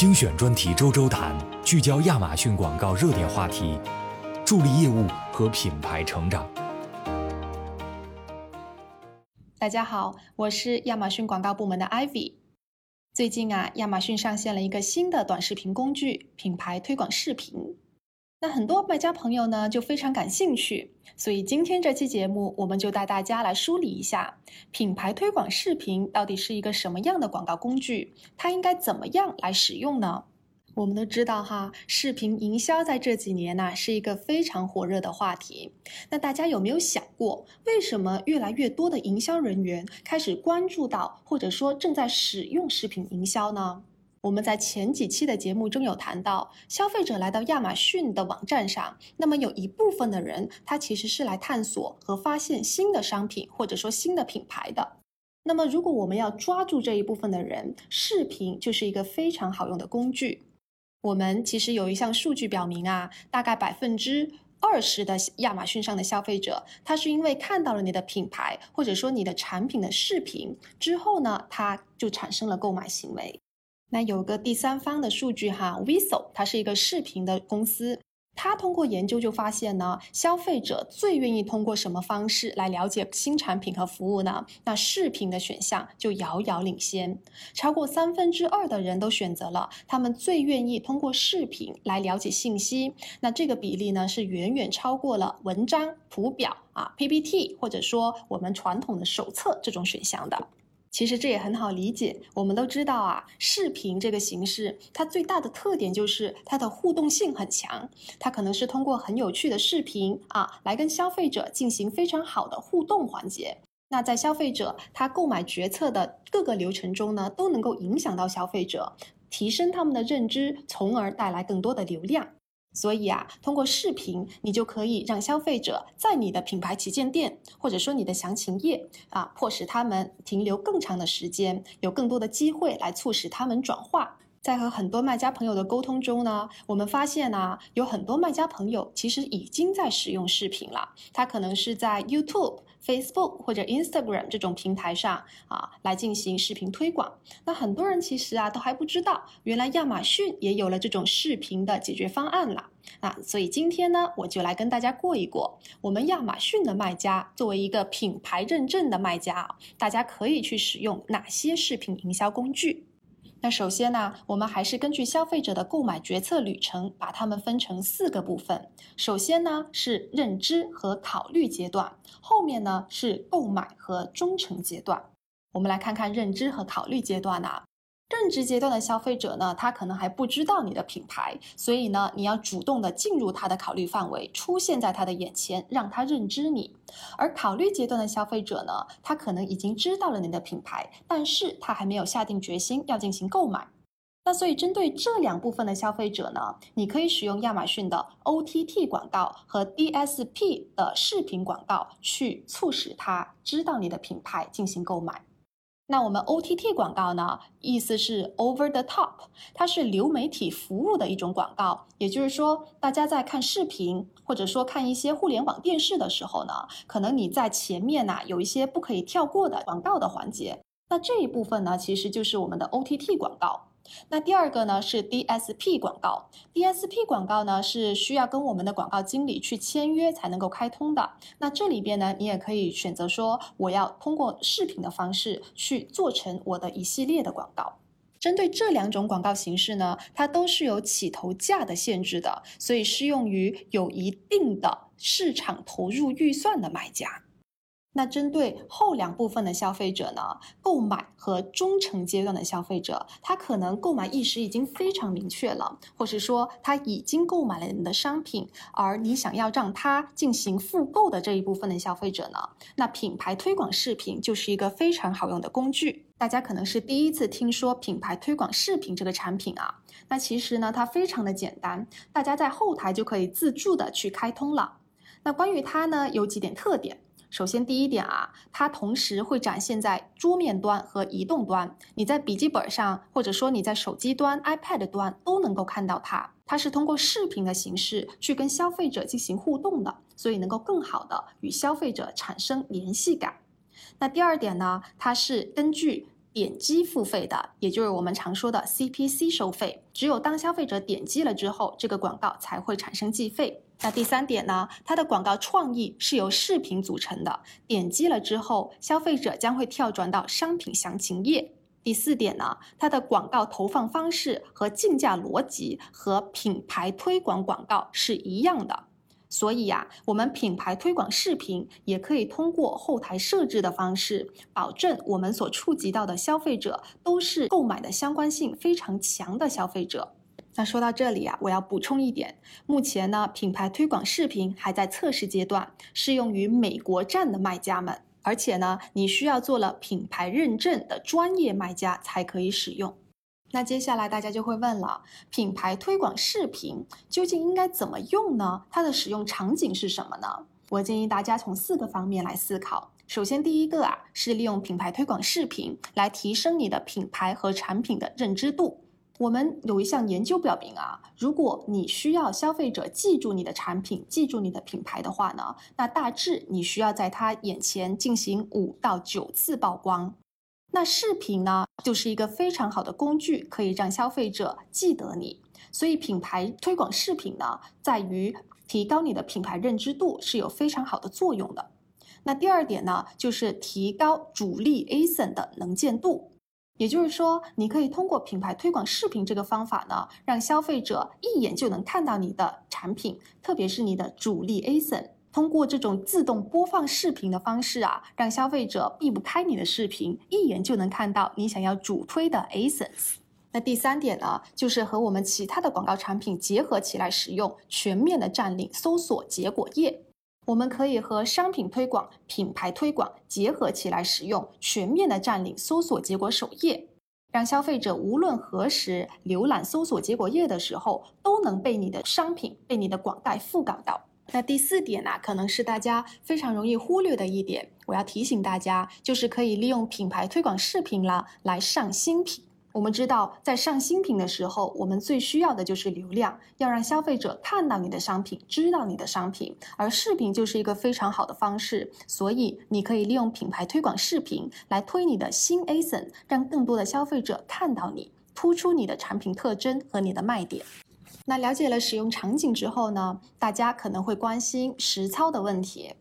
精选专题周周谈，聚焦亚马逊广告热点话题，助力业务和品牌成长。大家好，我是亚马逊广告部门的 Ivy。最近啊，亚马逊上线了一个新的短视频工具——品牌推广视频。那很多卖家朋友呢就非常感兴趣，所以今天这期节目我们就带大家来梳理一下品牌推广视频到底是一个什么样的广告工具，它应该怎么样来使用呢？我们都知道哈，视频营销在这几年呢是一个非常火热的话题。那大家有没有想过，为什么越来越多的营销人员开始关注到，或者说正在使用视频营销呢？我们在前几期的节目中有谈到，消费者来到亚马逊的网站上，那么有一部分的人，他其实是来探索和发现新的商品或者说新的品牌的。那么，如果我们要抓住这一部分的人，视频就是一个非常好用的工具。我们其实有一项数据表明啊，大概百分之二十的亚马逊上的消费者，他是因为看到了你的品牌或者说你的产品的视频之后呢，他就产生了购买行为。那有个第三方的数据哈 v i s o 它是一个视频的公司，它通过研究就发现呢，消费者最愿意通过什么方式来了解新产品和服务呢？那视频的选项就遥遥领先，超过三分之二的人都选择了他们最愿意通过视频来了解信息。那这个比例呢，是远远超过了文章、图表啊、PPT 或者说我们传统的手册这种选项的。其实这也很好理解，我们都知道啊，视频这个形式，它最大的特点就是它的互动性很强，它可能是通过很有趣的视频啊，来跟消费者进行非常好的互动环节。那在消费者他购买决策的各个流程中呢，都能够影响到消费者，提升他们的认知，从而带来更多的流量。所以啊，通过视频，你就可以让消费者在你的品牌旗舰店，或者说你的详情页啊，迫使他们停留更长的时间，有更多的机会来促使他们转化。在和很多卖家朋友的沟通中呢，我们发现呢，有很多卖家朋友其实已经在使用视频了。他可能是在 YouTube、Facebook 或者 Instagram 这种平台上啊来进行视频推广。那很多人其实啊都还不知道，原来亚马逊也有了这种视频的解决方案了。啊，所以今天呢，我就来跟大家过一过，我们亚马逊的卖家作为一个品牌认证的卖家啊，大家可以去使用哪些视频营销工具？那首先呢，我们还是根据消费者的购买决策旅程，把它们分成四个部分。首先呢是认知和考虑阶段，后面呢是购买和忠诚阶段。我们来看看认知和考虑阶段呢。认知阶段的消费者呢，他可能还不知道你的品牌，所以呢，你要主动的进入他的考虑范围，出现在他的眼前，让他认知你。而考虑阶段的消费者呢，他可能已经知道了你的品牌，但是他还没有下定决心要进行购买。那所以针对这两部分的消费者呢，你可以使用亚马逊的 OTT 广告和 DSP 的视频广告，去促使他知道你的品牌进行购买。那我们 OTT 广告呢，意思是 Over the Top，它是流媒体服务的一种广告。也就是说，大家在看视频或者说看一些互联网电视的时候呢，可能你在前面呢有一些不可以跳过的广告的环节。那这一部分呢，其实就是我们的 OTT 广告。那第二个呢是 DSP 广告，DSP 广告呢是需要跟我们的广告经理去签约才能够开通的。那这里边呢，你也可以选择说，我要通过视频的方式去做成我的一系列的广告。针对这两种广告形式呢，它都是有起投价的限制的，所以适用于有一定的市场投入预算的买家。那针对后两部分的消费者呢，购买和忠诚阶段的消费者，他可能购买意识已经非常明确了，或是说他已经购买了你的商品，而你想要让他进行复购的这一部分的消费者呢，那品牌推广视频就是一个非常好用的工具。大家可能是第一次听说品牌推广视频这个产品啊，那其实呢，它非常的简单，大家在后台就可以自助的去开通了。那关于它呢，有几点特点。首先，第一点啊，它同时会展现在桌面端和移动端。你在笔记本上，或者说你在手机端、iPad 端都能够看到它。它是通过视频的形式去跟消费者进行互动的，所以能够更好的与消费者产生联系感。那第二点呢，它是根据点击付费的，也就是我们常说的 CPC 收费。只有当消费者点击了之后，这个广告才会产生计费。那第三点呢？它的广告创意是由视频组成的，点击了之后，消费者将会跳转到商品详情页。第四点呢，它的广告投放方式和竞价逻辑和品牌推广广告是一样的。所以呀，我们品牌推广视频也可以通过后台设置的方式，保证我们所触及到的消费者都是购买的相关性非常强的消费者。那说到这里啊，我要补充一点，目前呢，品牌推广视频还在测试阶段，适用于美国站的卖家们，而且呢，你需要做了品牌认证的专业卖家才可以使用。那接下来大家就会问了，品牌推广视频究竟应该怎么用呢？它的使用场景是什么呢？我建议大家从四个方面来思考。首先，第一个啊，是利用品牌推广视频来提升你的品牌和产品的认知度。我们有一项研究表明啊，如果你需要消费者记住你的产品、记住你的品牌的话呢，那大致你需要在他眼前进行五到九次曝光。那视频呢，就是一个非常好的工具，可以让消费者记得你。所以品牌推广视频呢，在于提高你的品牌认知度是有非常好的作用的。那第二点呢，就是提高主力 ASIN 的能见度。也就是说，你可以通过品牌推广视频这个方法呢，让消费者一眼就能看到你的产品，特别是你的主力 ASIN。通过这种自动播放视频的方式啊，让消费者避不开你的视频，一眼就能看到你想要主推的 ASINs。那第三点呢，就是和我们其他的广告产品结合起来使用，全面的占领搜索结果页。我们可以和商品推广、品牌推广结合起来使用，全面的占领搜索结果首页，让消费者无论何时浏览搜索结果页的时候，都能被你的商品、被你的广告覆盖到。那第四点呢，可能是大家非常容易忽略的一点，我要提醒大家，就是可以利用品牌推广视频了来上新品。我们知道，在上新品的时候，我们最需要的就是流量，要让消费者看到你的商品，知道你的商品，而视频就是一个非常好的方式。所以，你可以利用品牌推广视频来推你的新 ASIN，让更多的消费者看到你，突出你的产品特征和你的卖点。那了解了使用场景之后呢，大家可能会关心实操的问题。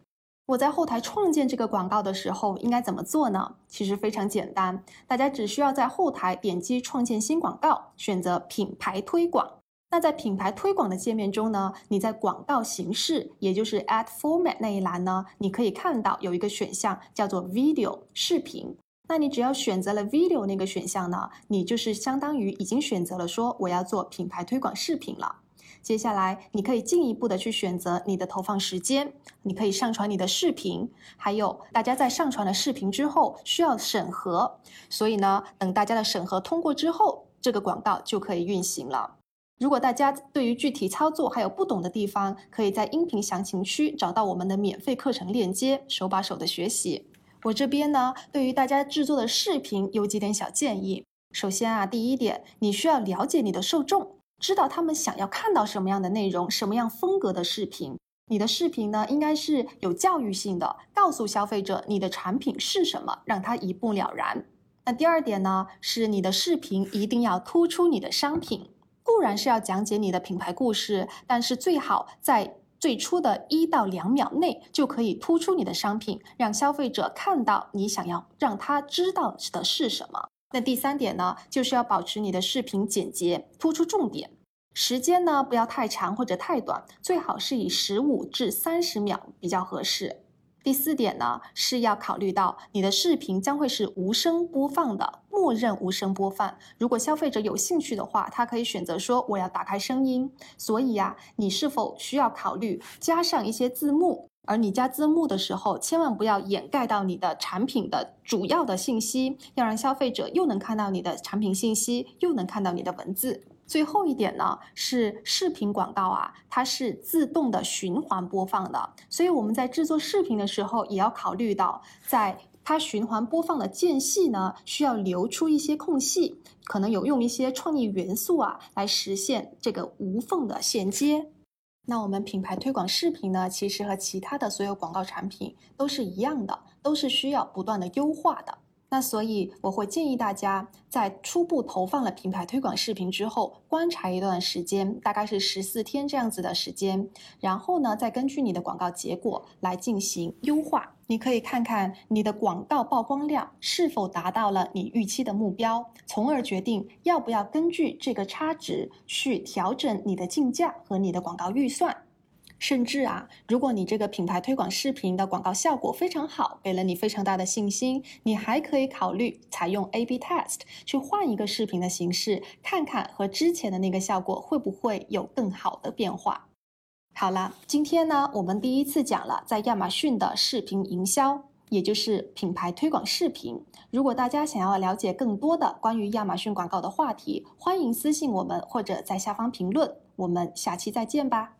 我在后台创建这个广告的时候应该怎么做呢？其实非常简单，大家只需要在后台点击创建新广告，选择品牌推广。那在品牌推广的界面中呢，你在广告形式，也就是 Ad Format 那一栏呢，你可以看到有一个选项叫做 Video 视频。那你只要选择了 video 那个选项呢，你就是相当于已经选择了说我要做品牌推广视频了。接下来你可以进一步的去选择你的投放时间，你可以上传你的视频，还有大家在上传了视频之后需要审核，所以呢，等大家的审核通过之后，这个广告就可以运行了。如果大家对于具体操作还有不懂的地方，可以在音频详情区找到我们的免费课程链接，手把手的学习。我这边呢，对于大家制作的视频有几点小建议。首先啊，第一点，你需要了解你的受众，知道他们想要看到什么样的内容，什么样风格的视频。你的视频呢，应该是有教育性的，告诉消费者你的产品是什么，让他一目了然。那第二点呢，是你的视频一定要突出你的商品，固然是要讲解你的品牌故事，但是最好在。最初的一到两秒内就可以突出你的商品，让消费者看到你想要让他知道的是什么。那第三点呢，就是要保持你的视频简洁，突出重点，时间呢不要太长或者太短，最好是以十五至三十秒比较合适。第四点呢，是要考虑到你的视频将会是无声播放的，默认无声播放。如果消费者有兴趣的话，他可以选择说我要打开声音。所以呀，你是否需要考虑加上一些字幕？而你加字幕的时候，千万不要掩盖到你的产品的主要的信息，要让消费者又能看到你的产品信息，又能看到你的文字。最后一点呢，是视频广告啊，它是自动的循环播放的，所以我们在制作视频的时候，也要考虑到，在它循环播放的间隙呢，需要留出一些空隙，可能有用一些创意元素啊，来实现这个无缝的衔接。那我们品牌推广视频呢，其实和其他的所有广告产品都是一样的，都是需要不断的优化的。那所以我会建议大家在初步投放了品牌推广视频之后，观察一段时间，大概是十四天这样子的时间，然后呢，再根据你的广告结果来进行优化。你可以看看你的广告曝光量是否达到了你预期的目标，从而决定要不要根据这个差值去调整你的竞价和你的广告预算。甚至啊，如果你这个品牌推广视频的广告效果非常好，给了你非常大的信心，你还可以考虑采用 A/B test 去换一个视频的形式，看看和之前的那个效果会不会有更好的变化。好了，今天呢，我们第一次讲了在亚马逊的视频营销，也就是品牌推广视频。如果大家想要了解更多的关于亚马逊广告的话题，欢迎私信我们或者在下方评论。我们下期再见吧。